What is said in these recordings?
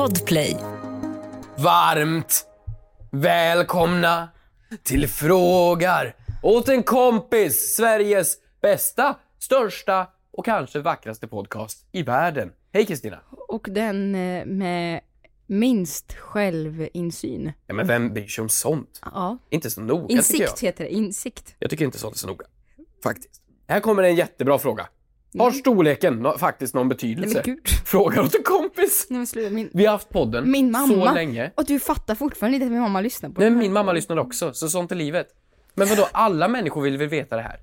Podplay. Varmt välkomna till Frågar åt en kompis, Sveriges bästa, största och kanske vackraste podcast i världen. Hej Kristina! Och den eh, med minst självinsyn. Ja, men vem bryr sig om sånt? Ja. Inte så noga tycker jag. Insikt heter det, insikt. Jag tycker inte sånt är så noga. Faktiskt. Här kommer en jättebra fråga. Har storleken no- faktiskt någon Nej betydelse? men gud. Frågar åt en kompis. Nej sluta, min, Vi har haft podden min mamma. så länge. Och du fattar fortfarande inte att min mamma lyssnar på Nej, det här. min mamma lyssnade också, så sånt är livet. Men vadå, alla människor vill väl veta det här?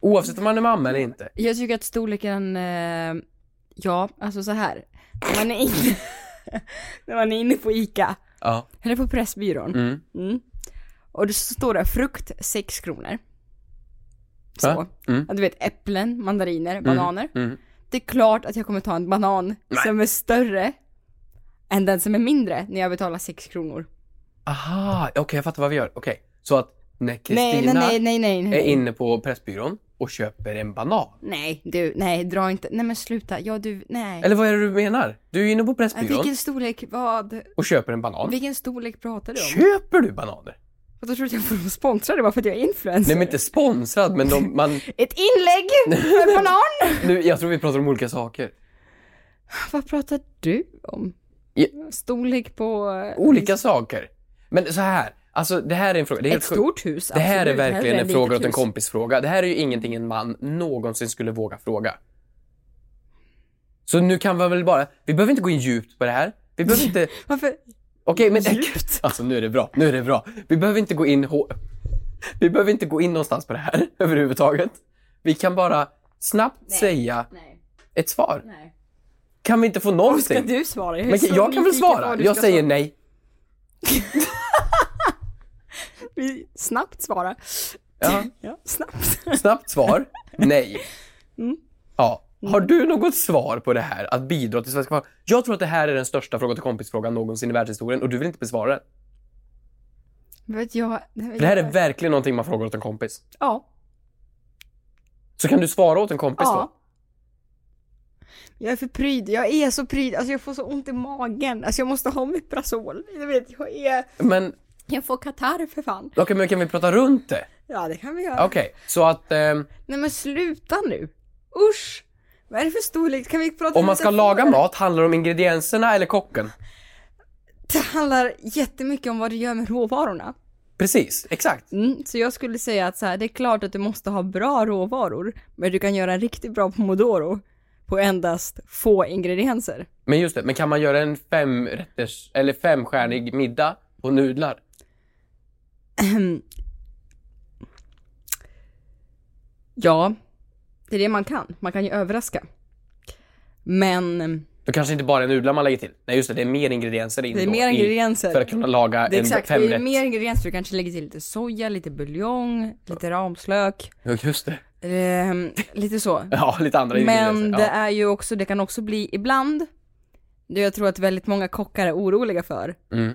Oavsett om man är mamma eller inte. Jag tycker att storleken, eh, ja, alltså så här. När man är inne, när man är inne på ICA, Ja. eller på Pressbyrån. Mm. Mm. Och det står där frukt 6 kronor. Så. Va? Mm. Ja, du vet äpplen, mandariner, bananer. Mm. Det är klart att jag kommer ta en banan Nej. som är större än den som är mindre när jag betalar 6 kronor. Aha, okej jag fattar vad vi gör. Okej, så att när Kristina nej, nej, nej, är inne på Pressbyrån och köper en banan. Nej, du, nej, dra inte, nej men sluta, ja du, nej. Eller vad är det du menar? Du är inne på Pressbyrån Vilken storlek, vad? och köper en banan. Vilken storlek pratar du om? Köper du bananer? Och då tror du att jag får sponsra det bara för att jag är influencer? Nej men inte sponsrad, men de, man... Ett inlägg med banan! Nu, jag tror vi pratar om olika saker. Vad pratar du om? Storlek på... eh, Olika saker. Men så här, alltså det här är en fråga. Det är Ett stort hus, Det här är absolut. verkligen Hellre en ett fråga åt en kompis-fråga. Det här är ju ingenting en man någonsin skulle våga fråga. Så nu kan vi väl bara, vi behöver inte gå in djupt på det här. Vi behöver inte, Varför? Okej men Djupt? alltså nu är det bra, nu är det bra. Vi behöver inte gå in vi behöver inte gå in någonstans på det här överhuvudtaget. Vi kan bara snabbt säga Nej, ett svar. nej. Kan vi inte få Ska någonting? du svara? är Men jag kan väl svara? Jag ska säger svara. nej. Vi- Snabbt svara. Ja. Ja, snabbt. Snabbt svar, nej. Mm. Ja. Har du något svar på det här, att bidra till svenska folket? Jag tror att det här är den största fråga till kompis-frågan någonsin i världshistorien och du vill inte besvara den. Vet jag... För det här är verkligen någonting man frågar åt en kompis. Ja. Så kan du svara åt en kompis Ja. Jag är för pryd, jag är så pryd, alltså jag får så ont i magen, alltså jag måste ha Miprazol. Jag vet, jag är... då? Men, Jag får katarr för fan. okej, men kan vi prata runt det? Ja, det kan vi göra. Okej, så att ehm, Nej men sluta nu. Usch! Vad är det för storlek? Kan vi prata om man ska laga mat, handlar det om ingredienserna eller kocken? Det handlar jättemycket om vad du gör med råvarorna. Precis, exakt. Mm, så jag skulle säga att så här, det är klart att du måste ha bra råvaror, men du kan göra en riktigt bra pomodoro på endast få ingredienser. Men just det, men kan man göra en femrätters, eller femstjärnig middag på nudlar? Ja, det är det man kan. Man kan ju överraska. Men Då kanske inte bara är nudlar man lägger till. Nej just det, det är mer ingredienser in det är mer i- ingredienser. För att kunna laga det är en exakt, det är femrätt. mer ingredienser. Du kanske lägger till lite soja, lite buljong, lite ramslök, Ja, just det. ehm, lite så. Ja, lite andra ingredienser. Men det ja. är ju också, det kan också bli ibland, det jag tror att väldigt många kockar är oroliga för, Mm.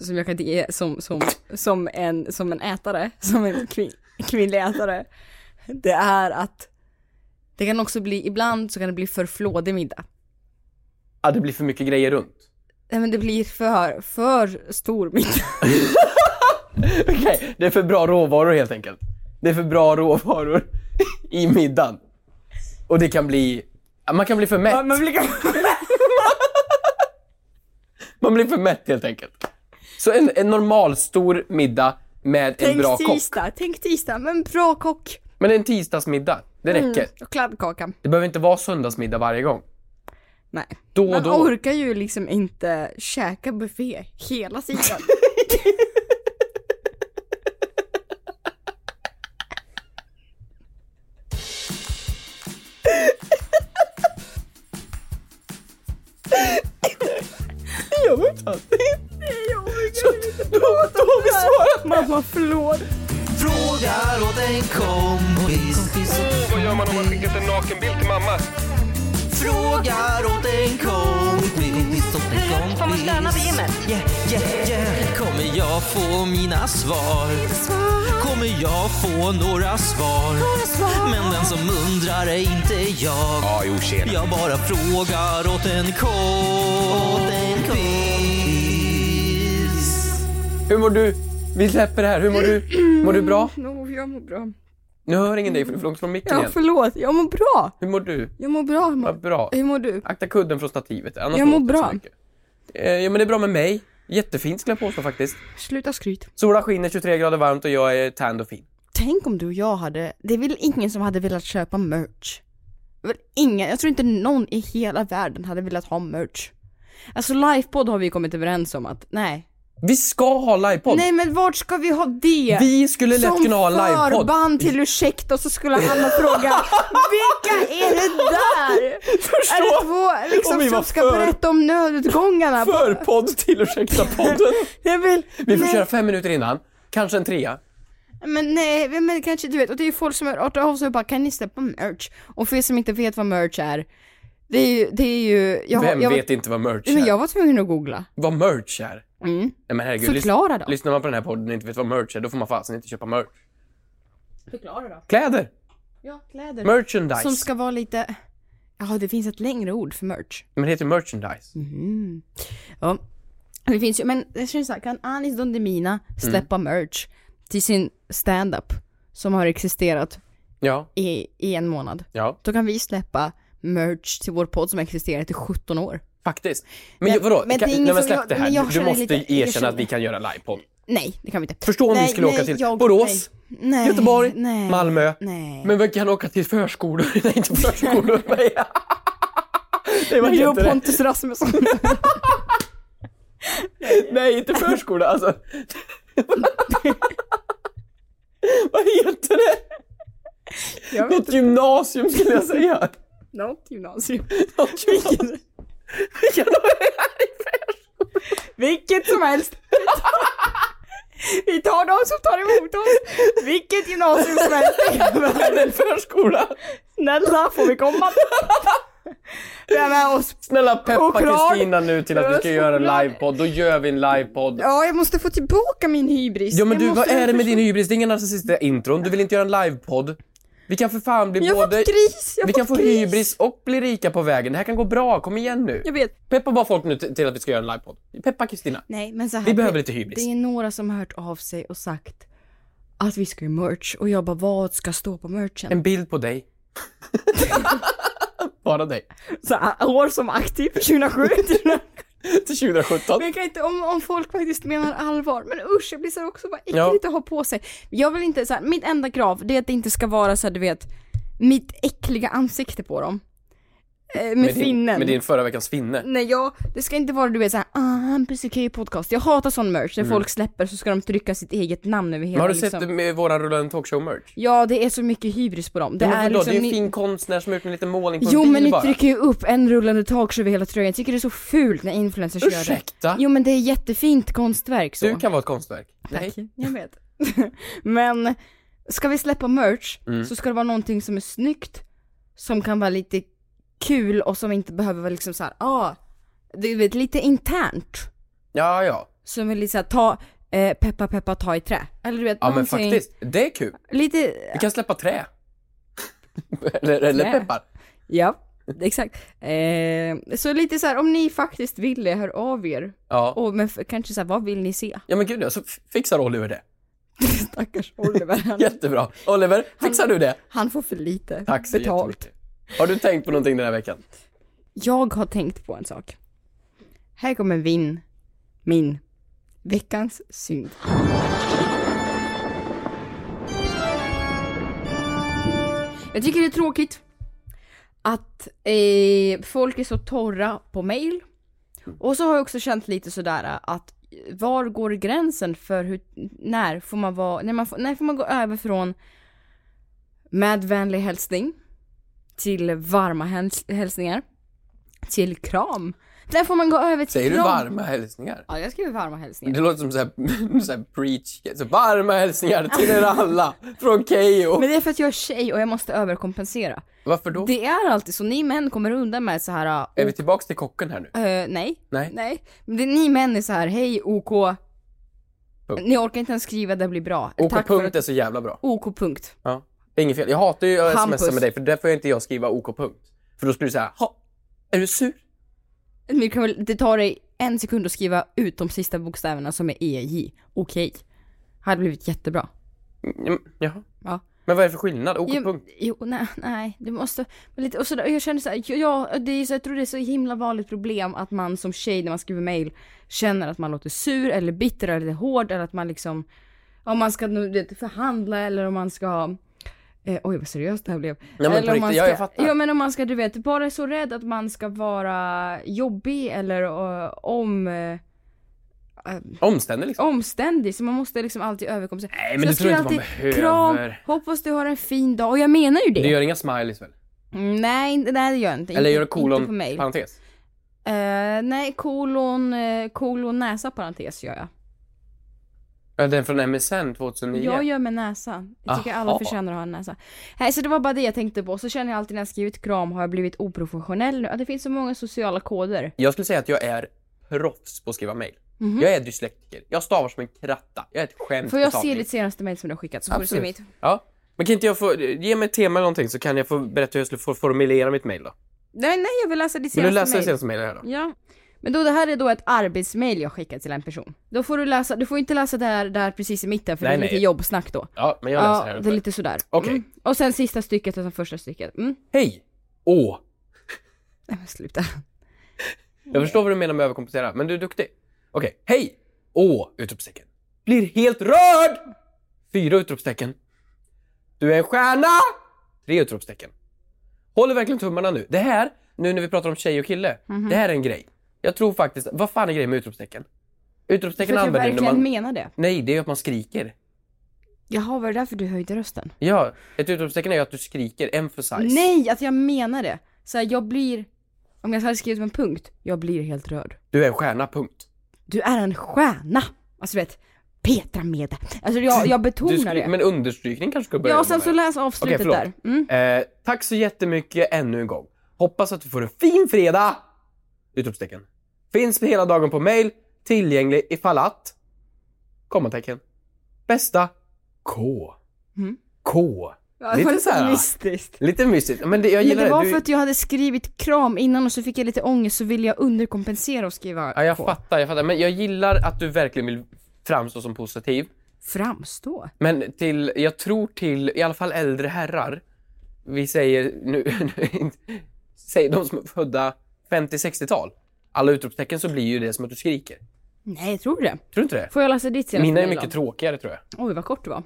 som jag kan inte ge som, som, som, en, som en ätare, som en kvin, kvinnlig ätare, det är att det kan också bli, ibland så kan det bli för flådig middag. Ja, det blir för mycket grejer runt. Nej men det blir för, för stor middag. Okej, det är för bra råvaror helt enkelt. Det är för bra råvaror i middagen. Och det kan bli... Man kan bli för mätt. Men blir Man blir för mätt helt enkelt. Så en, en normal stor middag med en Tänk bra kock. tisdag, tänk tisdag, men bra kock. Men en tisdagsmiddag, det räcker. Och kladdkaka. Det behöver inte vara söndagsmiddag varje gång. Nej. Då och Man då. orkar ju liksom inte käka buffé hela tiden. Jag vet inte. Så, då, då har vi svarat. Mamma förlåt. Frågar åt en kompis. Vad gör man om man skickat en nakenbild till mamma? Frågar åt en kompis. Åt en kompis. Får man stöna på gymmet? Yeah, yeah, yeah. Kom Kommer jag få mina svar? Kommer jag få några svar? Men den som undrar är inte jag. Ja, jo tjena. Jag bara frågar åt en kompis. Hur mår du? Vi släpper det här. Hur mår du? Mår du bra? No, jag mår bra. Nu hör ingen dig för du är för långt från micken Ja, igen. förlåt. Jag mår bra. Hur mår du? Jag mår bra. Vad bra. Hur mår du? Akta kudden från stativet. Annars Jag mår låter det så bra. mycket. Eh, ja men det är bra med mig. Jättefint skulle jag påstå faktiskt. Sluta skryt. Solen skiner, 23 grader varmt och jag är tanned och fin. Tänk om du och jag hade, det är väl ingen som hade velat köpa merch? Det är Väl ingen, jag tror inte någon i hela världen hade velat ha merch. Alltså livepodd har vi kommit överens om att, nej. Vi ska ha livepodd! Nej men vart ska vi ha det? Vi skulle lätt Som kunna ha livepodd. förband till ursäkta och så skulle alla fråga Vilka är det där? är det två liksom, om vi som ska för- berätta om nödutgångarna? Förpodd till Ursäkta podden. Jag vill, Vi får nej, köra fem minuter innan. Kanske en trea. Men nej, men kanske du vet, och det är ju folk som har hört av sig och bara kan ni släppa merch? Och för er som inte vet vad merch är, det är ju, det är ju, jag, Vem jag, vet inte vad merch är? Men jag var tvungen att googla. Vad merch är? Mm. Nej men herregud, Förklara då. lyssnar man på den här podden och inte vet vad merch är, då får man fasen inte köpa merch. Förklara då. Kläder! Ja, kläder. Merchandise! Som ska vara lite, ja det finns ett längre ord för merch. Men det heter merchandise. Mm. Ja. Det finns ju, men det känns såhär, kan Anis Don Demina släppa merch till sin stand-up som har existerat Ja, i, i en månad? ja, Då kan vi släppa merch till vår podd som har existerat i 17 år. Faktiskt. Men, Men- vadå? men det kan, nej, men släpp det här. jag Du måste lite- erkänna att vi kan göra livepodd. Nej, det kan vi inte. Förstå om nej, vi skulle nej, åka till jag- Borås, nej, Göteborg, nej, Malmö. Nej. Men vi kan åka till förskolor. nej, inte förskolor. Nej, vad Men du och det? Pontus Rasmusson. Nej, inte förskola. Alltså. vad heter det? Något gymnasium skulle jag säga. något gymnasium. Något gymnasium. Förskola? Vilket som helst. Vi tar de som tar emot oss. Vilket gymnasium som helst. En förskola? Snälla, får vi komma? Vi är med oss. Snälla peppa. Kristina nu till att vi ska göra en livepodd. Då gör vi en livepodd. Ja, jag måste få tillbaka min hybris. Ja men Jag du, vad är det med din hybris? Det är ingen narcissistiska intron. Du vill inte göra en livepodd. Vi kan för fan bli Jag både... gris, jag Vi kan få gris. hybris och bli rika på vägen. Det här kan gå bra. Kom igen nu. Jag vet. Peppa bara folk nu till att vi ska göra en livepodd. Peppa Kristina. Nej, men så här. Vi behöver det- lite hybris. Det är några som har hört av sig och sagt att vi ska göra merch och jag bara, vad ska stå på merchen? En bild på dig. bara dig. Så här, år som aktiv, 2007. Till 2017. Men jag kan inte, om, om folk faktiskt menar allvar, men usch jag blir så också bara äckligt Ja. att ha på sig. Jag vill inte, så här, mitt enda krav det är att det inte ska vara så här, du vet, mitt äckliga ansikte på dem. Eh, med, Med din, finnen. med din förra veckans finne. Nej jag, det ska inte vara du vet såhär, ah Hampus Ikea podcast. Jag hatar sån merch, när folk släpper så ska de trycka sitt eget namn över hela Men har du liksom. sett det med våran rullande talkshow-merch? Ja det är så mycket hybris på dem. Det Det, är är, liksom det är ju en fin konstnär som har gjort en liten målning på Jo en bil men ni bara. trycker ju upp en rullande talkshow över hela tröjan. Jag tycker det är så fult när influencers gör det. Ursäkta? Jo men det är jättefint konstverk så. Du kan vara ett konstverk. Tack, jag vet. men, ska vi släppa merch Mm. så ska det vara någonting som är snyggt, som kan vara lite kul och som inte behöver vara liksom såhär, ah, du vet lite internt. Ja, ja. Som vill lite såhär, ta, eh, peppa peppa ta i trä. Eller du vet Ja men någonting, faktiskt, det är kul. Lite, Vi kan släppa trä. eller, eller Trä. peppar. ja, exakt. Eh, så lite så här, om ni faktiskt vill det, hör av er. Ja. Och men f- kanske såhär, vad vill ni se? Ja men gud ja, så f- fixar Oliver det. Stackars Oliver, han, Jättebra. Oliver, fixar du det? han får för lite Tack så betalt. jättemycket. Har du tänkt på någonting den här veckan? Jag har tänkt på en sak. Här kommer vin, min, veckans synd. Jag tycker det är tråkigt att eh, folk är så torra på mail. Och så har jag också känt lite sådär att var går gränsen för hur, när får man vara, när, man får, när får man gå över från med vänlig hälsning till varma häls- hälsningar till kram. När får man gå över till Säger du kram? varma hälsningar? Ja, jag skriver varma hälsningar. Det låter som såhär, såhär preach, så varma hälsningar till er alla från Keyyo. Men det är för att jag är tjej och jag måste överkompensera. Varför då? Det är alltid så, ni män kommer undan med så här. Är vi tillbaks till kocken här nu? eh, nej, Nej. nej. Men det, ni män är så här, hej OK, Punkt. Ni orkar inte ens skriva det blir bra. OK Tack punkt att... är så jävla bra. OK punkt. Ja. Det är inget fel. Jag hatar ju att Hampus. smsa med dig för där får jag inte jag skriva OK punkt. För då skulle du säga, ha, är du sur? Men det tar dig en sekund att skriva ut de sista bokstäverna som är EJ. Okej. Hade blivit jättebra. Mm, Jaha. Ja. Men vad är det för skillnad? OK Jo, punkt? jo nej, nej, det måste, lite, och så, jag känner såhär, ja, det är så, jag tror det är så himla vanligt problem att man som tjej när man skriver mail känner att man låter sur eller bitter eller hård eller att man liksom, om man ska nu, vet, förhandla eller om man ska Eh, oj vad seriöst det här blev. men eller om man riktigt, ska, ja. Ja men om man ska du vet, bara är så rädd att man ska vara jobbig eller eh, om eh, Omständig liksom. omständig så man måste liksom alltid överkompensera. Nej, Så men jag det tror jag inte man behöver. Kram, hoppas du har en fin dag och jag menar ju det. Du gör inga smileys väl? Mm, nej, inte- nej det gör jag inte. Eller inte, gör du kolon, parentes? Eh, nej, kolon, eh, kolon näsa parentes gör jag. Ja, Den från MSN 2009? Jag gör med näsa. Jag tycker alla Aha. förtjänar att ha en näsa. Nej, så det var bara det jag tänkte på. Så känner jag alltid när jag skrivit kram har jag blivit oprofessionell nu. Att det finns så många sociala koder. Jag skulle säga att jag är proffs på att skriva mail. Mhm. Jag är dyslektiker. Jag stavar som en kratta. Jag är ett skämt Får jag se ditt senaste mail som du har skickat så får du se Absolut. mitt. Ja. Men kan inte jag få, ge mig ett tema eller någonting så kan jag få berätta hur jag skulle få formulera mitt mail då. Nej, nej, jag vill läsa ditt Vill du senaste läsa mail. senaste mailet här då? Ja. Men då det här är då ett arbetsmail jag skickat till en person. Då får du läsa, du får inte läsa det här, det här precis i mitten för Nej, det är nej. lite jobbsnack då. Ja, men jag läser Ja, här det är uppe. lite sådär. Okej. Mm. Och sen sista stycket och sen första stycket. Mm. Hej! Åh! Nej men sluta. Jag förstår vad du menar med överkompensera, men du är duktig. Okej, hej! Åh! Utropstecken. Blir helt rörd! Fyra utropstecken. Du är en stjärna! Tre utropstecken. Håller verkligen tummarna nu. Det här, nu när vi pratar om tjej och kille, Mhm. det här är en grej. Jag tror faktiskt, vad fan är grejen med utropstecken? Utropstecken För använder du när verkligen man... menar det. Nej, det är ju att man skriker. Jaha, var det därför du höjde rösten? Ja, ett utropstecken är ju att du skriker, emphasize. Nej, att jag menar det. Så här, jag blir, om jag hade skrivit en punkt, jag blir helt rörd. Du är en stjärna, punkt. Du är en stjärna! Alltså du vet, Petra med. Alltså jag, jag betonar skulle, det. men understrykning kanske ska börja Ja, och sen så läs avslutet Okej, där. Mm. Eh, tack så jättemycket ännu en gång. Hoppas att du får en fin fredag! Utropstecken. Finns hela dagen på mail, tillgänglig ifall att... Kommatecken. Bästa K. Mm. K. Ja, lite det så här, mystiskt. Lite mystiskt. Men det, jag Men gillar det var Du, för att jag hade skrivit kram innan och så fick jag lite ångest så ville jag underkompensera och skriva Ja, jag K. fattar, jag fattar. Men jag gillar att du verkligen vill framstå som positiv. Framstå? Men till, jag tror till, i alla fall äldre herrar, vi säger nu, säg de som är födda 50-60-tal, alla utropstecken så blir ju det som att du skriker. Nej, jag tror det. Tror du inte det? Får jag läsa ditt senaste Mina är mycket då? tråkigare tror jag. Oj, vad kort det var.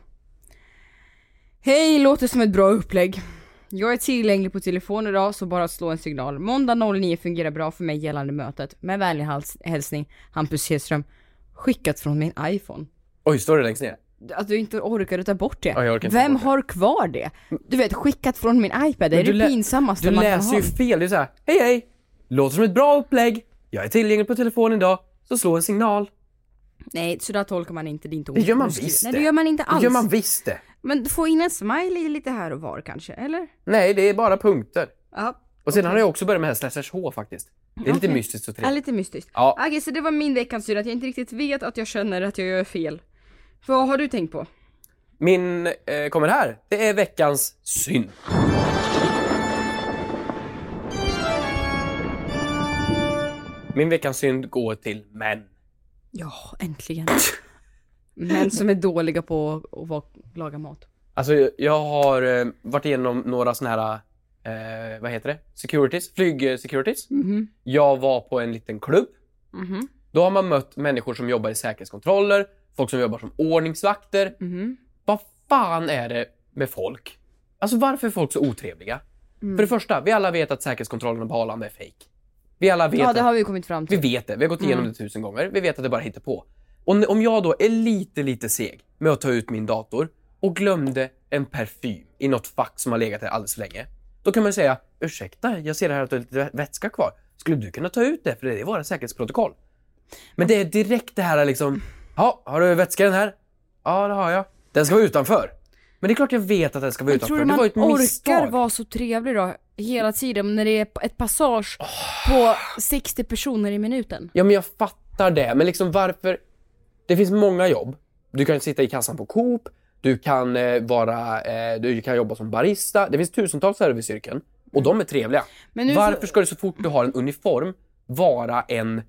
Hej, låter som ett bra upplägg. Jag är tillgänglig på telefon idag, så bara slå en signal. Måndag 09 fungerar bra för mig gällande mötet. Med vänlig hals- hälsning, Hampus Hedström. Skickat från min iPhone. Oj, står det längst ner? Att du inte orkar ta bort det. Ja, jag orkar inte ta Vem bort det. har kvar det? Du vet, skickat från min iPad, det är Men du det lä- pinsammaste Du man kan läser ha. ju fel, det är såhär, hej hej! Låter som ett bra upplägg, jag är tillgänglig på telefon idag, så slå en signal. Nej, så där tolkar man inte din ton. Det gör man visst Nej, det. gör man inte alls. Det gör man visst det. Men få in en smiley lite här och var kanske, eller? Nej, det är bara punkter. Ja. Och sen Okej. har jag också börjat med här slash H faktiskt. Det är lite Okej. mystiskt och Ja, trevligt. lite mystiskt. Ja. Okej, så det var min veckans synd, att jag inte riktigt vet att jag känner att jag gör fel. Vad har du tänkt på? Min eh, kommer här. Det är veckans synd. Min veckans synd går till män. Ja, äntligen. Män som är dåliga på att laga mat. Alltså jag har eh, varit igenom några såna här, eh, vad heter det? Securities? Flyg-securities. Mhm. Jag var på en liten klubb. Mhm. Då har man mött människor som jobbar i säkerhetskontroller, folk som jobbar som ordningsvakter. Mhm. Vad fan är det med folk? Alltså varför är folk så otrevliga? Mm. För det första, vi alla vet att säkerhetskontrollen på Arlanda är fake. Vi alla vet Ja, det har vi kommit fram Vi till. vet det, vi har gått igenom Mm. det tusen gånger. Vi vet att det bara hittar på. Och om jag då är lite, lite seg med att ta ut min dator och glömde en parfym i något fack som har legat där alldeles för länge. Då kan man säga, ursäkta, jag ser här att du har lite vätska kvar. Skulle du kunna ta ut det? För det är våra säkerhetsprotokoll. Men det är direkt det här liksom, ja, har du vätska den här? Ja, det har jag. Den ska vara utanför. Men det är klart jag vet att den ska vara Men tror utanför. du Det var man ett orkar misstag. vara så trevlig då? Hela tiden när det är ett passage på 60 personer i minuten. Ja, men jag fattar det. Men liksom varför... Det finns många jobb Du kan sitta i kassan på Coop, du kan, eh, vara, eh, du kan jobba som barista. Det finns tusentals serviceyrken och de är trevliga. Varför så- ska det så fort du har en uniform vara en...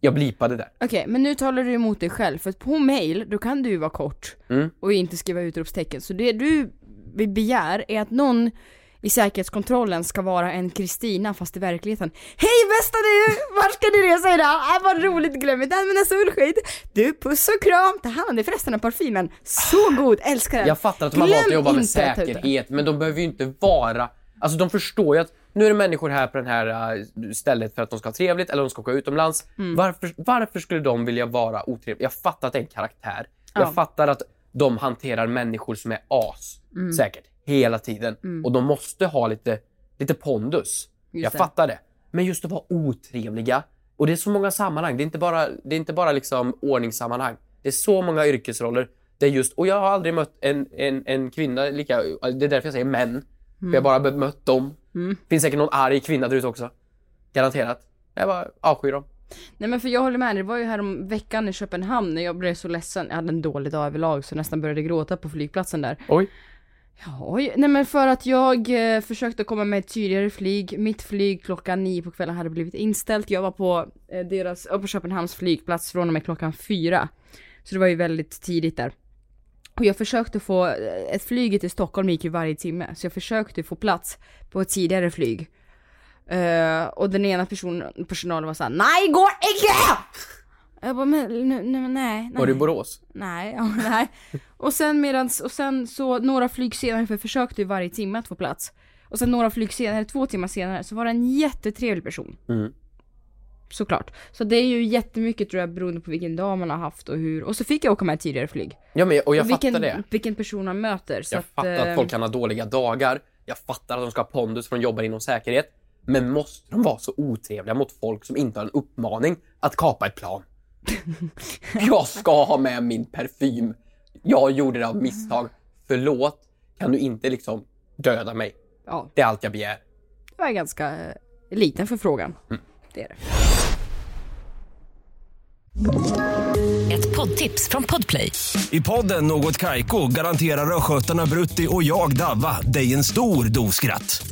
Jag blipade där. Okej, men nu talar du emot dig själv, för på mail, då kan du vara kort Mm. och inte skriva utropstecken. Så det du vi begär är att någon i säkerhetskontrollen ska vara en Kristina fast i verkligheten. Hej bästa du! Vart ska du resa idag? Äh, vad roligt, glöm inte använda solskydd. Du, puss och kram! Ta hand om dig förresten av parfymen. Så god, älskar den. Jag fattar att de har valt att jobba med det. säkerhet, men de behöver ju inte vara... Alltså de förstår ju att nu är det människor här på det här äh, stället för att de ska ha trevligt eller de ska åka utomlands. Mm. Varför, varför skulle de vilja vara otrevliga? Jag fattar att det är en karaktär. Jag Ja. fattar att de hanterar människor som är as, Mm. säkert, hela tiden. Och de måste ha lite, lite pondus. jag det. fattar det. Men just att vara otrevliga. Och det är så många sammanhang. Det är inte bara, det är inte bara liksom ordningssammanhang. Det är så många yrkesroller. Det är just, och jag har aldrig mött en, en, en kvinna lika, det är därför jag säger män. För jag har bara mött dem. Finns säkert någon arg kvinna där ute också. Garanterat. Jag bara avskyr dem. Nej men för jag håller med det var ju här om veckan i Köpenhamn när jag blev så ledsen, jag hade en dålig dag överlag så jag nästan började gråta på flygplatsen där. Oj. Oj, nej men för att jag eh, försökte komma med ett tidigare flyg, mitt flyg klockan nio på kvällen hade blivit inställt, jag var på eh, deras, ja, på Köpenhamns flygplats från och med klockan fyra. Så det var ju väldigt tidigt där. Och jag försökte få, eh, ett flyg till Stockholm gick ju varje timme, så jag försökte få plats på ett tidigare flyg. Eh, och den ena personen, personalen var såhär, nej går inte! Jag bara, men nej, nej, nej. Var det i Borås? Nej, ja, nej. Och sen medans, och sen så några flyg senare, för jag försökte ju varje timme att få plats. Och sen några flyg senare, två timmar senare, så var det en jättetrevlig person. Mm. Såklart. Så det är ju jättemycket tror jag beroende på vilken dag man har haft och hur. Och så fick jag åka med tidigare flyg. Ja, men, och jag och vilken, fattar det. vilken person man möter. Så Jag att, fattar eh, att folk kan ha dåliga dagar. Jag fattar att de ska ha pondus för de jobbar inom säkerhet. Men måste de vara så otrevliga mot folk som inte har en uppmaning att kapa ett plan? jag ska ha med min parfym. Jag gjorde det av misstag. Förlåt. Kan du inte liksom döda mig? Ja, Det är allt jag begär. det var ganska eh, liten förfrågan. Mm. Det är det. Ett poddtips från Podplay. I podden Något Kaiko garanterar östgötarna Brutti och jag, Davva, dig en stor dos skratt.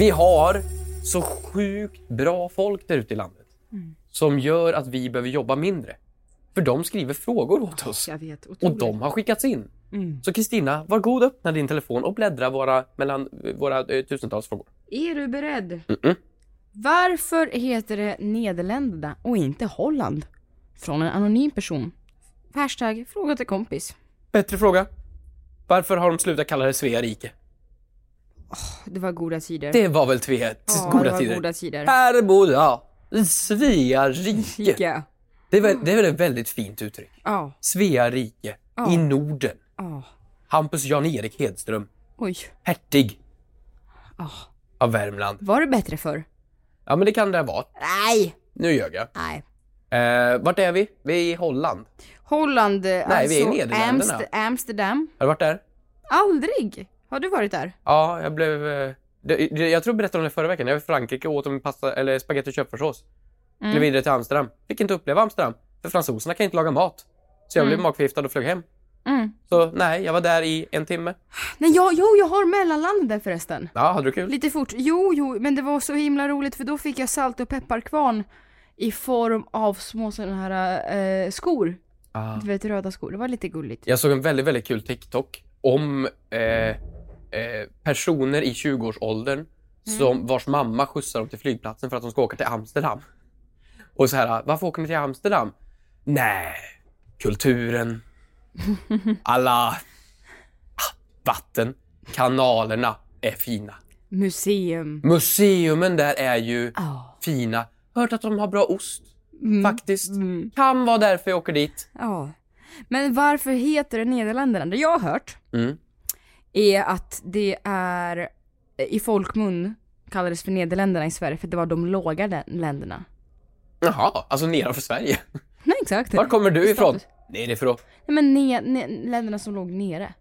Vi har så sjukt bra folk där ute i landet. Som gör att vi behöver jobba mindre. För de skriver frågor åt oss. Vet, Och de har skickats in. Så Kristina, var god öppna din telefon och bläddra våra, mellan våra eh, tusentals frågor. Är du beredd? Mm-mm. Varför heter det Nederländerna och inte Holland? Från en anonym person. Hashtag fråga till kompis. Bättre fråga. Varför har de slutat kalla det Svea rike? Det var goda tider. Det var väl tve, ja, det goda var tider. goda tider. Här bodde jag. Svea rike. Det är, väl, det är väl ett väldigt fint uttryck. Ja, Svea rike. I Norden. Hampus Jan-Erik Hedström. Oj. Hertig. Av Värmland. Var det bättre för? Ja, men det kan det vara. Nej! Nu ljög jag. Nej. Eh, vart är vi? Vi är i Holland. Holland, vi är i Nederländerna. Amst- Amsterdam. Har du varit där? Aldrig! Har du varit där? Ja, jag blev... eh, Det, det, jag tror jag berättade om det förra veckan. Jag var i Frankrike och åt en pasta, eller spagetti och köttfärssås. Mm. Blev vidare till Amsterdam. Fick inte uppleva Amsterdam. För fransoserna kan inte laga mat. Så jag blev magförgiftad och flög hem. Mm. Så nej, jag var där i en timme. Nej, jag, jo, jag har mellanlandet där förresten. Ja, hade du kul? Lite fort. Jo, jo, men det var så himla roligt för då fick jag salt och pepparkvarn i form av små sådana här eh, skor. Ah. Du vet, röda skor. Det var lite gulligt. Jag såg en väldigt, väldigt kul TikTok om eh, eh, personer i 20-årsåldern som vars mamma skjutsar dem till flygplatsen för att de ska åka till Amsterdam. Och så här, varför åker ni till Amsterdam? Nej, kulturen, alla ah, vatten, kanalerna är fina. Museum. Museumen där är ju Ja. fina. Hört att de har bra ost. Faktiskt. Kan vara därför jag åker dit. Ja. Men varför heter det Nederländerna? Det jag har hört Mm. Är att det är i folkmun kallades för Nederländerna i Sverige för det var de låga lä- länderna. Jaha, alltså nedanför Sverige. Nej exakt. Var kommer du ifrån? Nerifrån. Nej men ne- ne- länderna som låg nere.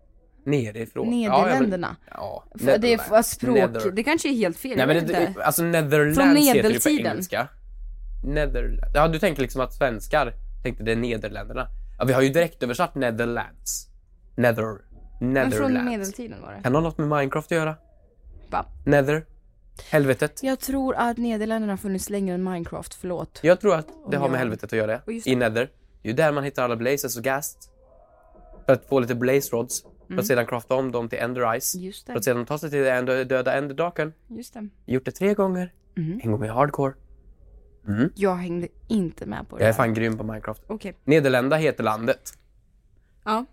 Nerifrån. Nederländerna. Ja, För det är f- språk, Nether. det kanske är helt fel, Nej men det, inte. alltså Netherlands heter det på engelska. Netherlands. Ja, du tänker liksom att svenskar tänkte det är Nederländerna. Ja, vi har ju direkt översatt Netherlands. Nether. Men Netherlands. från medeltiden var det. Kan det ha något med Minecraft att göra? Va? Nether? Helvetet? Jag tror att Nederländerna har funnits längre än Minecraft, förlåt. Jag tror att det har med helvetet att göra. I Nether. Det är ju där man hittar alla blazes och ghast. För att få lite blaze rods. För att sedan crafta om dem till ender eyes. Mm. Just För det, att sedan ta sig till den döda enderdraken. just det. Gjort det tre gånger. Mm. En gång i hardcore. Jag hängde inte med på det Jag är fan grym på Minecraft. Okej. Nederlända heter landet. Ja.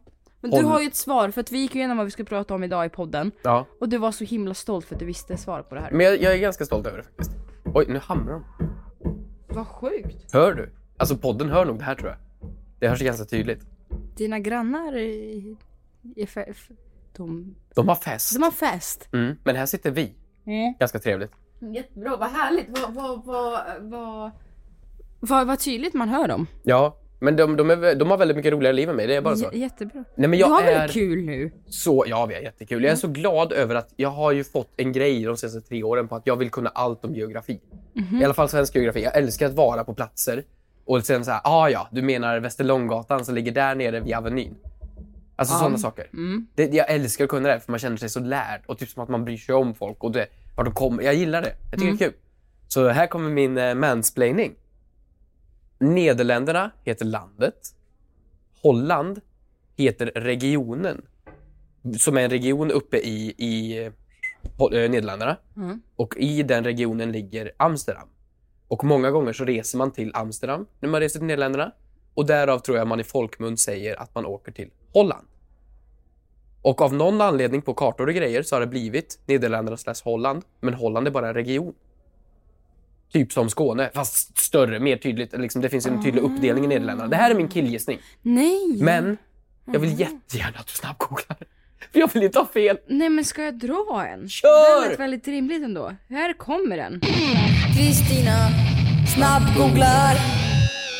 Men du Håll- har ju ett svar, för att vi gick ju igenom vad vi skulle prata om idag i podden. Ja. Och du var så himla stolt för att du visste svar på det här. Men jag, jag är ganska stolt över det faktiskt. Oj, nu hamrar de. Vad sjukt. Hör du? Alltså podden hör nog det här tror jag. Det hörs ganska tydligt. Dina grannar är... är fe- f- de... De har fest. de har fest. Mm. Men här sitter vi. Mm. Ganska trevligt. Jättebra, vad härligt. Vad, vad, vad, vad... Vad, vad tydligt man hör dem. Ja, men de, de, är, de har väldigt mycket roligare liv än mig. Det är bara så. J- jättebra. Nej men Du jag har är väl kul nu? så, ja vi har jättekul. Jag är så glad över att jag har ju fått en grej de senaste tre åren på att jag vill kunna allt om geografi. Mhm. I alla fall svensk geografi. Jag älskar att vara på platser och sen så här, ah ja, du menar Västerlånggatan som ligger där nere vid Avenyn. Alltså sådana saker. Mm. Det, jag älskar att kunna det för man känner sig så lärd och typ som att man bryr sig om folk och det, vart de kommer. Jag gillar det. Jag tycker Mm. det är kul. Så här kommer min eh, mansplaining. Nederländerna heter landet. Holland heter regionen. Som är en region uppe i, i eh, Nederländerna. Mm. Och i den regionen ligger Amsterdam. Och många gånger så reser man till Amsterdam när man reser till Nederländerna. Och därav tror jag man i folkmun säger att man åker till Holland. Och av någon anledning på kartor och grejer så har det blivit Nederländerna slash Holland. Men Holland är bara en region. Typ som Skåne, fast större, mer tydligt. Liksom, det finns en tydlig uppdelning i Nederländerna. Det här är min killgissning. Nej! Men jag vill jättegärna att du snabbgooglar. För jag vill inte ha fel. Nej men ska jag dra en? Kör! Det lät väldigt rimligt ändå. Här kommer den. Kristina snabbgooglar.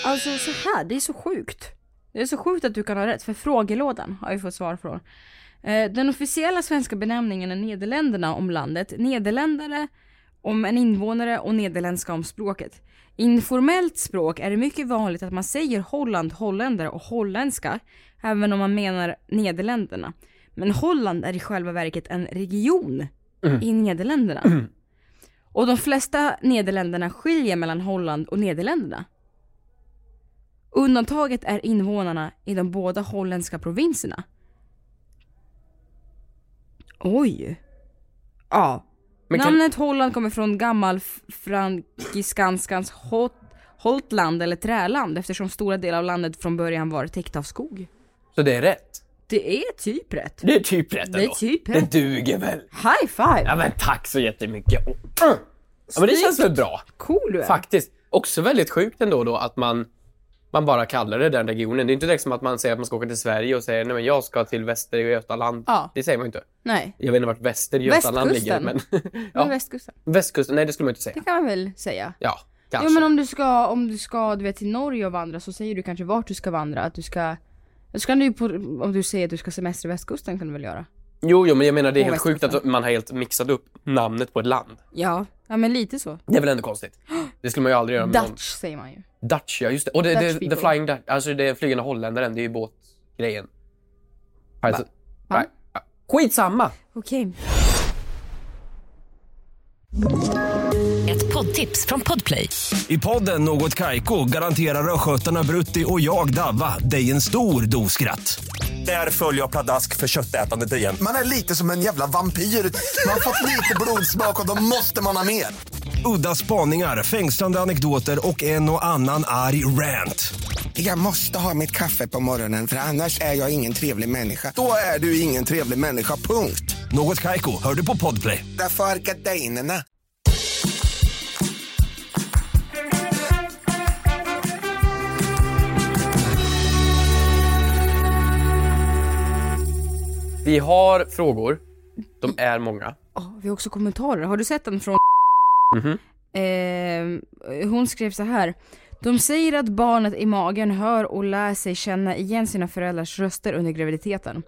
Alltså så här, det är så sjukt. Det är så sjukt att du kan ha rätt, för frågelådan har jag fått svar från. Eh, Den officiella svenska benämningen är Nederländerna om landet, Nederländare om en invånare och nederländska om språket. Informellt språk är det mycket vanligt att man säger Holland, holländare och holländska, även om man menar Nederländerna. Men Holland är i själva verket en region i Nederländerna. Och de flesta Nederländerna skiljer mellan Holland och Nederländerna. Undantaget är invånarna i de båda holländska provinserna. Oj. Ja. Men kan- Namnet Holland kommer från gammal frankiskanskans hot, Holtland eller träland eftersom stora delar av landet från början var täckt av skog. Så det är rätt. Det är typ rätt. Det är typ rätt Det är ändå. typ Det rätt. duger väl. High five! Ja men tack så jättemycket. Och, uh. Ja men det känns väl bra. Cool du är. Faktiskt. Också väldigt sjukt ändå då att man, man bara kallar det den regionen. Det är inte direkt som att man säger att man ska åka till Sverige och säger nej men jag ska till Väster Götaland. Ja. Det säger man inte. Nej. Jag vet inte vart Väster Götaland ligger men... Ja. ja. västkusten. Västkusten, nej det skulle man inte säga. Det kan man väl säga. Ja, kanske. Jo men om du ska, om du ska du vet, till Norge och vandra så säger du kanske vart du ska vandra. Att du ska... Så kan du på, om du säger att du ska semester i västkusten kan du väl göra? Jo, jo, men jag menar det är helt sjukt att man har helt mixat upp namnet på ett land. Ja, ja men lite så. Det är väl ändå konstigt? Det skulle man ju aldrig göra med någon. Dutch säger man ju. Dutch, ja just det. Och det, Dutch det, the flying Dutch, alltså det är flygande holländaren, det är ju båtgrejen. Alltså, Va? nej. Skitsamma! Okej. Ett poddtips från Podplay. I podden Något Kaiko garanterar östgötarna Brutti och jag, Davva, dig en stor dos skratt. Där följer jag pladask för köttätandet igen. Man är lite som en jävla vampyr. Man har fått lite blodsmak och då måste man ha mer. Udda spaningar, fängslande anekdoter och en och annan arg rant. Jag måste ha mitt kaffe på morgonen för annars är jag ingen trevlig människa. Då är du ingen trevlig människa, punkt. Något kajko, hör du på podplay. Därför är gardinerna. Vi har frågor. De är många. Ja, vi har också kommentarer. Har du sett den från Mhm. eh, Hon skrev så här. De säger att barnet i magen hör och lär sig känna igen sina föräldrars röster under graviditeten.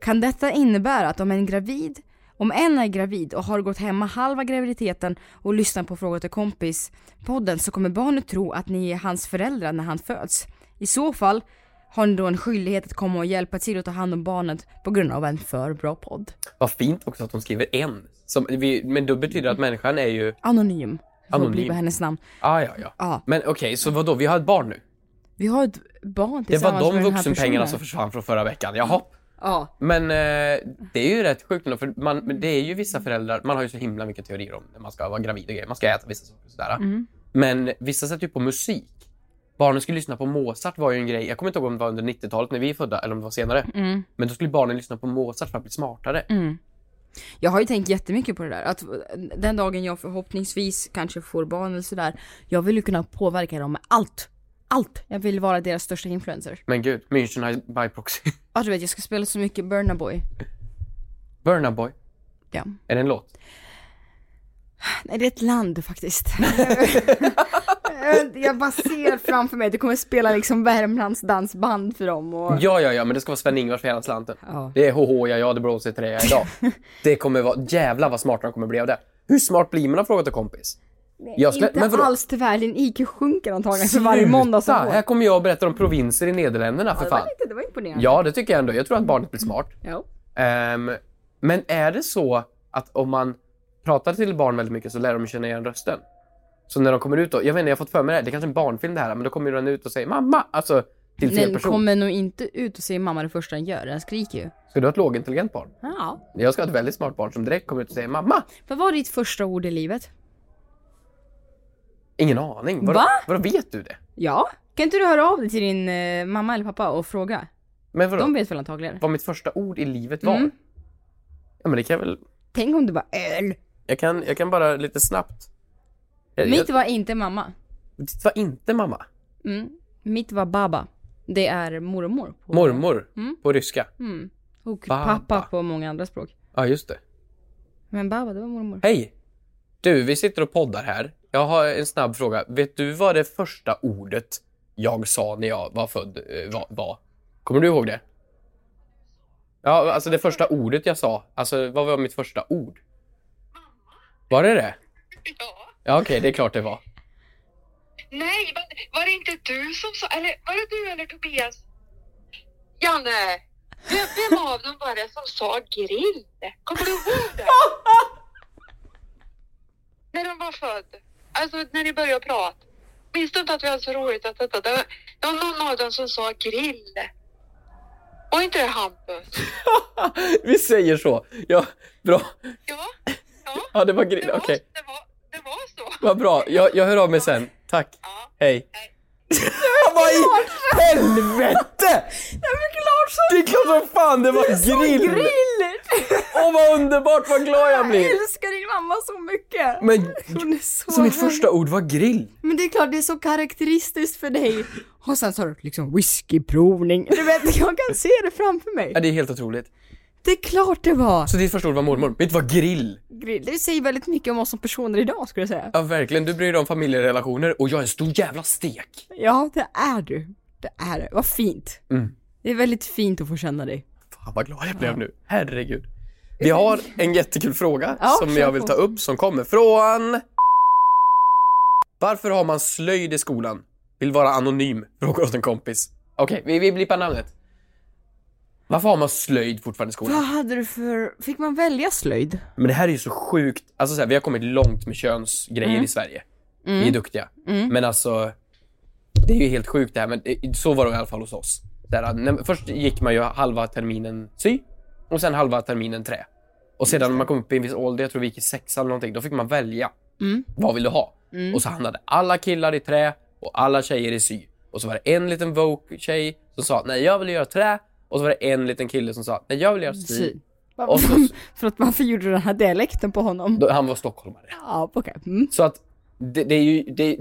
Kan detta innebära att om en gravid, om en är gravid och har gått hemma halva graviditeten och lyssnar på Fråga till kompis podden så kommer barnet tro att ni är hans föräldrar när han föds. I så fall har ni då en skyldighet att komma och hjälpa till att ta hand om barnet på grund av en för bra podd. Vad fint också att de skriver en. Som, vi, men då betyder det att människan är ju... Anonym. Anonym. på hennes namn. Ah, ja, ja. Ja. Men okej, så vad då? Vi har ett barn nu. Vi har ett barn Det var tillsammans de med den här vuxenpengarna som försvann från förra veckan. Jaha. Ja. Men eh, det är ju rätt sjukt ändå, för man, det är ju vissa föräldrar, man har ju så himla mycket teorier om när man ska vara gravid och grejer. Man ska äta vissa saker och sådär. Mm. Men vissa sätter ju på musik. Barnen skulle lyssna på Mozart var ju en grej. Jag kommer inte ihåg om det var under 90-talet när vi är födda eller om det var senare. Mm. Men då skulle barnen lyssna på Mozart för att bli smartare. Jag har ju tänkt jättemycket på det där. Att den dagen jag förhoppningsvis kanske får barn eller sådär. Jag vill ju kunna påverka dem med allt. Allt! Jag vill vara deras största influencer. Men gud, München by proxy. Ja du vet, jag ska spela så mycket Burna Boy. Burna Boy. Ja. Är det en låt? Nej, det är ett land faktiskt. jag bara ser framför mig att det kommer spela liksom Värmlands dansband för dem och... Ja, ja, ja, men det ska vara Sven-Ingvars för hela slanten. Ja. Det är hoho, ja, ja, det blåser i trä idag. det kommer vara, jävlar vad smart de kommer bli av det. Hur smart blir man av Fråga till kompis? Jag skulle- Inte men vadå? alls tyvärr, din IQ sjunker antagligen för varje måndag som går. Här kommer jag och berättar om provinser i Nederländerna, för det, var fan. lite, det var imponerande. Ja, det tycker jag ändå. Jag tror att barnet blir smart. Ja. Ehm, men är det så att om man pratar till barn väldigt mycket så lär de känna igen rösten? Så när de kommer ut då, jag vet inte, jag har fått för mig det, det är kanske är en barnfilm det här, men då kommer den ut och säger mamma, alltså till fel Den person. kommer nog inte ut och säger mamma det första den gör, den skriker ju. Ska du ha ett lågintelligent barn? Ja. Jag ska ha ett väldigt smart barn som direkt kommer ut och säger mamma. Vad var ditt första ord i livet? Ingen aning. Vadå, Va? vadå vet du det? Ja. Kan inte du höra av dig till din eh, mamma eller pappa och fråga? Men vadå? De vet väl antagligen? Vad mitt första ord i livet var? Mm. Ja men det kan jag väl... Tänk om du bara öl. Jag kan, jag kan bara lite snabbt. Jag, Mitt var inte mamma. det var inte mamma. Mm. Mitt var baba. Det är mormor. På, Mormor. Mm. På ryska. Mm. Och Baba. pappa på många andra språk. Ja just det. Men baba, det var mormor. Hej! Du, vi sitter och poddar här. Jag har en snabb fråga. Vet du vad det första ordet jag sa när jag var född eh, var? var? Kommer du ihåg det? Ja, alltså det första ordet jag sa. Alltså, vad var mitt första ord? Var det det? Ja. Ja, okej, det är klart det var. Nej, var, var det inte du som sa, eller var det du eller Tobias? Janne, vem, vem av dem var det som sa grill? Kommer du ihåg det? när de var född, alltså när ni började prata. Minns du inte att vi hade så roligt att detta? Det var, det var någon av dem som sa grill. Var inte det Hampus? vi säger så. Ja, bra. Ja, ja. Ja, det var grill. Okej, det var, det var så. vad bra. Jag, jag hör av mig sen. Tack. Ja. Hej. Vad i helvete! Ja men klart! Det är klart som fan det var grill! grill! Åh vad underbart, vad glad jag blir! Jag älskar din mamma så mycket! Men, Hon är så, så mitt första ord var grill. Men det är klart det är så karaktäristiskt för dig. Och sen så har du liksom whiskyprovning. Du vet, jag kan se det framför mig. Ja, det är helt otroligt. Det är klart det var! Så ditt första ord var mormor, mitt var grill. Grill. Det säger väldigt mycket om oss som personer idag skulle jag säga. Ja, verkligen. Du bryr dig om familjerelationer och jag är en stor jävla stek. Ja, det är du. Det är det. Vad fint. Mm. Det är väldigt fint att få känna dig. Fan vad glad jag blev nu. Herregud. Vi har en jättekul fråga Ja, som jag vill ta upp som kommer från... Varför har man slöjd i skolan? Vill vara anonym, frågar åt en kompis. Okej, vi, vi blippar namnet. Varför har man slöjd fortfarande i skolan? Vad hade du för... Fick man välja slöjd? Men det här är ju så sjukt. Alltså så här, vi har kommit långt med könsgrejer Mm. i Sverige. Vi är duktiga. Men alltså, det är ju helt sjukt det här. Men det, så var det i alla fall hos oss. Där, när, först gick man ju halva terminen sy och sen halva terminen trä. Och sedan när man kom upp i en viss ålder, jag tror vi gick i sexan eller någonting, då fick man välja. Vad vill du ha? Och så hamnade alla killar i trä och alla tjejer i sy. Och så var det en liten Vogue-tjej som sa nej jag vill göra trä. Och så var det en liten kille som sa nej jag vill göra sy. Sy. Och så, för att varför gjorde du den här dialekten på honom? då, han var stockholmare. Ja, okej. Mm. Så att det, det är ju, det,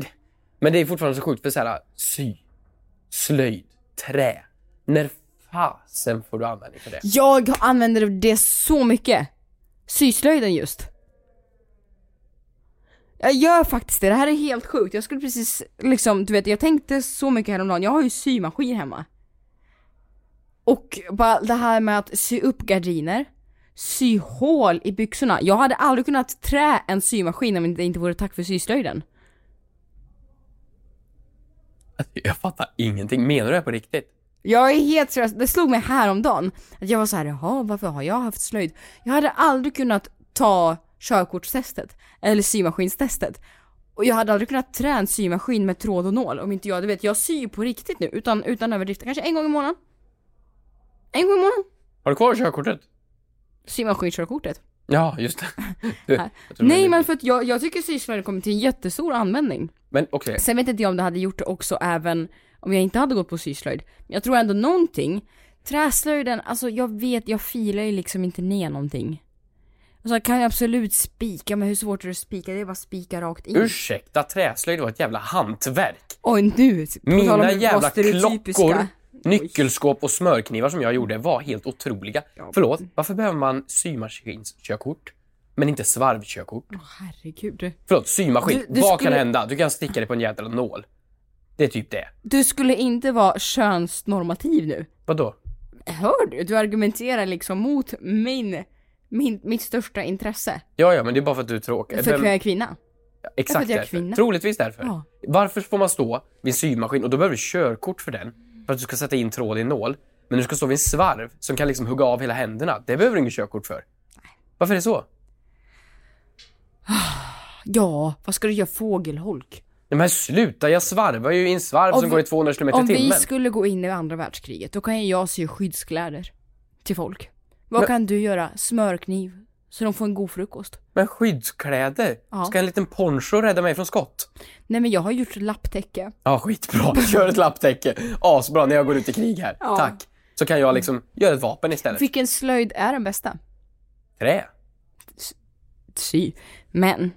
men det är fortfarande så sjukt för så här, sy, slöjd, trä. När fasen får du användning för det? Jag använder det så mycket. Syslöjden just. Jag gör faktiskt det, det här är helt sjukt. Jag skulle precis liksom, du vet jag tänkte så mycket häromdagen, jag har ju symaskin hemma. Och bara det här med att sy upp gardiner, sy hål i byxorna. Jag hade aldrig kunnat trä en symaskin om det inte vore tack för syslöjden. Jag fattar ingenting. Menar du det på riktigt? Jag är helt seriös, det slog mig häromdagen att jag var så här, jaha varför har jag haft slöjd? Jag hade aldrig kunnat ta körkortstestet, eller symaskinstestet. Och jag hade aldrig kunnat trä en symaskin med tråd och nål om inte jag, du vet, jag syr på riktigt nu utan, utan överdrift, kanske en gång i månaden. En gång i månaden. Har du kvar körkortet? Symaskinskörkortet. Ja, just det. Du, Nej. jag men för att jag, jag tycker syslöjden kommer till en jättestor användning. Men okej, Sen vet inte jag om det hade gjort det också även om jag inte hade gått på syslöjd. Men jag tror ändå någonting. Träslöjden, alltså jag vet, jag filar ju liksom inte ner någonting. Alltså jag kan ju absolut spika, men hur svårt är det att spika? Det är bara spika rakt in. ursäkta, träslöjd var ett jävla hantverk. Oj nu! Mina att jävla klockor, nyckelskåp och smörknivar som jag gjorde var helt otroliga. Förlåt, varför behöver man symaskinskörkort? Men inte svarvkörkort? Herregud. Förlåt, symaskin. Du- du Vad skulle- kan hända? Du kan sticka dig på en jävla nål. Det är typ det. Du skulle inte vara könsnormativ nu. Vadå? Hör du? Du argumenterar liksom mot min, min, mitt största intresse. Ja, ja, men det är bara för att du är tråkig. För att jag är kvinna. Exakt jag är därför. Troligtvis därför. Ja. Varför får man stå vid en symaskin och då behöver du körkort för den? För att du ska sätta in tråd i en nål. Men du ska stå vid en svarv som kan liksom hugga av hela händerna. Det behöver du inget körkort för. Varför är det så? Ja, vad ska du göra fågelholk? Nej, men sluta, jag svarvar ju i en svarv Om som vi- går i 200 km i Om timmen. vi skulle gå in i andra världskriget, då kan jag sy skyddskläder till folk. Vad Men- kan du göra? Smörkniv, så de får en god frukost. Men skyddskläder? Ja. Ska en liten poncho rädda mig från skott? Nej men jag har gjort lapptäcke. Ja, skitbra. Kör ett lapptäcke. Asbra när jag går ut i krig här. Ja. Tack. Så kan jag liksom göra ett vapen istället. Vilken slöjd är den bästa? Trä. Sy. Men,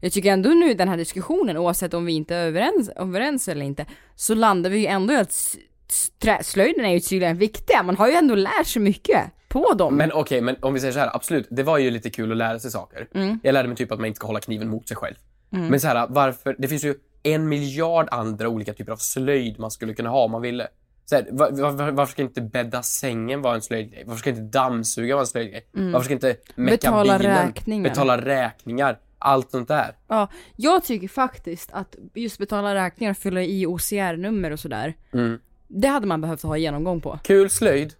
jag tycker ändå nu i den här diskussionen, oavsett om vi inte är överens, överens eller inte, så landar vi ju ändå i att s- s- träslöjden är ju tydligen viktiga. Man har ju ändå lärt sig mycket på dem. Men okej, men om vi säger så här, absolut, det var ju lite kul att lära sig saker. Mm. Jag lärde mig typ att man inte ska hålla kniven mot sig själv. Men så här, varför, det finns ju en miljard andra olika typer av slöjd man skulle kunna ha om man ville. Så här, var, var, varför ska inte bädda sängen vara en slöjdgrej? Varför ska inte dammsuga vara en slöjdgrej? Varför ska inte mecka Mm. Betala bilen? räkningar. Betala räkningar. Allt sånt där. Ja, jag tycker faktiskt att just betala räkningar, fylla i OCR-nummer och sådär. Mm. Det hade man behövt ha genomgång på. Kul slöjd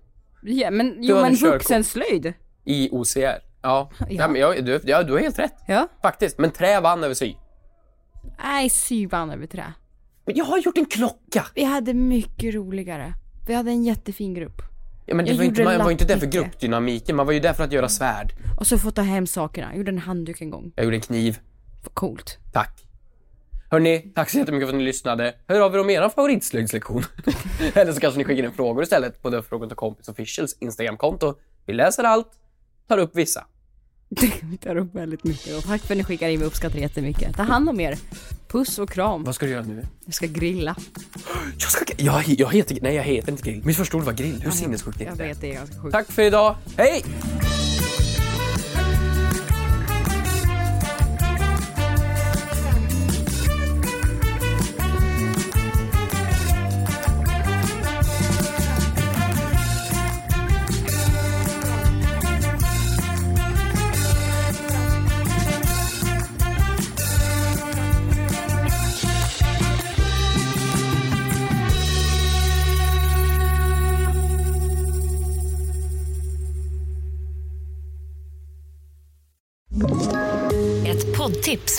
Ja, men jo men vuxenslöjd. i OCR. Ja, ja. men jag, du, ja, du har helt rätt. Ja. Faktiskt. Men trä vann över sy. Nej, sy vann över trä. Men jag har gjort en klocka! Vi hade mycket roligare. Vi hade en jättefin grupp. Ja, men det Jag var inte, man var ju inte där för gruppdynamiken, man var ju där för att göra svärd. Och så få ta hem sakerna. Jag gjorde en handduk en gång. Jag gjorde en kniv. Vad coolt. Tack. Hörni, tack så jättemycket för att ni lyssnade. Hör av er om er favoritslöjdslektion. Eller så kanske ni skickar in frågor istället på Frågor till kompis officials Instagramkonto. Vi läser allt, tar upp vissa. Vi tar upp väldigt mycket. Och tack för att ni skickar in, vi uppskattar det jättemycket. Ta hand om er. Puss och kram. Vad ska du göra nu? Jag ska grilla. Jag ska... Jag, jag heter... Nej, jag heter inte grill. Mitt första ord var grill. Hur sinnessjukt är Jag det? vet, det är ganska sjukt. Tack för idag. Hej!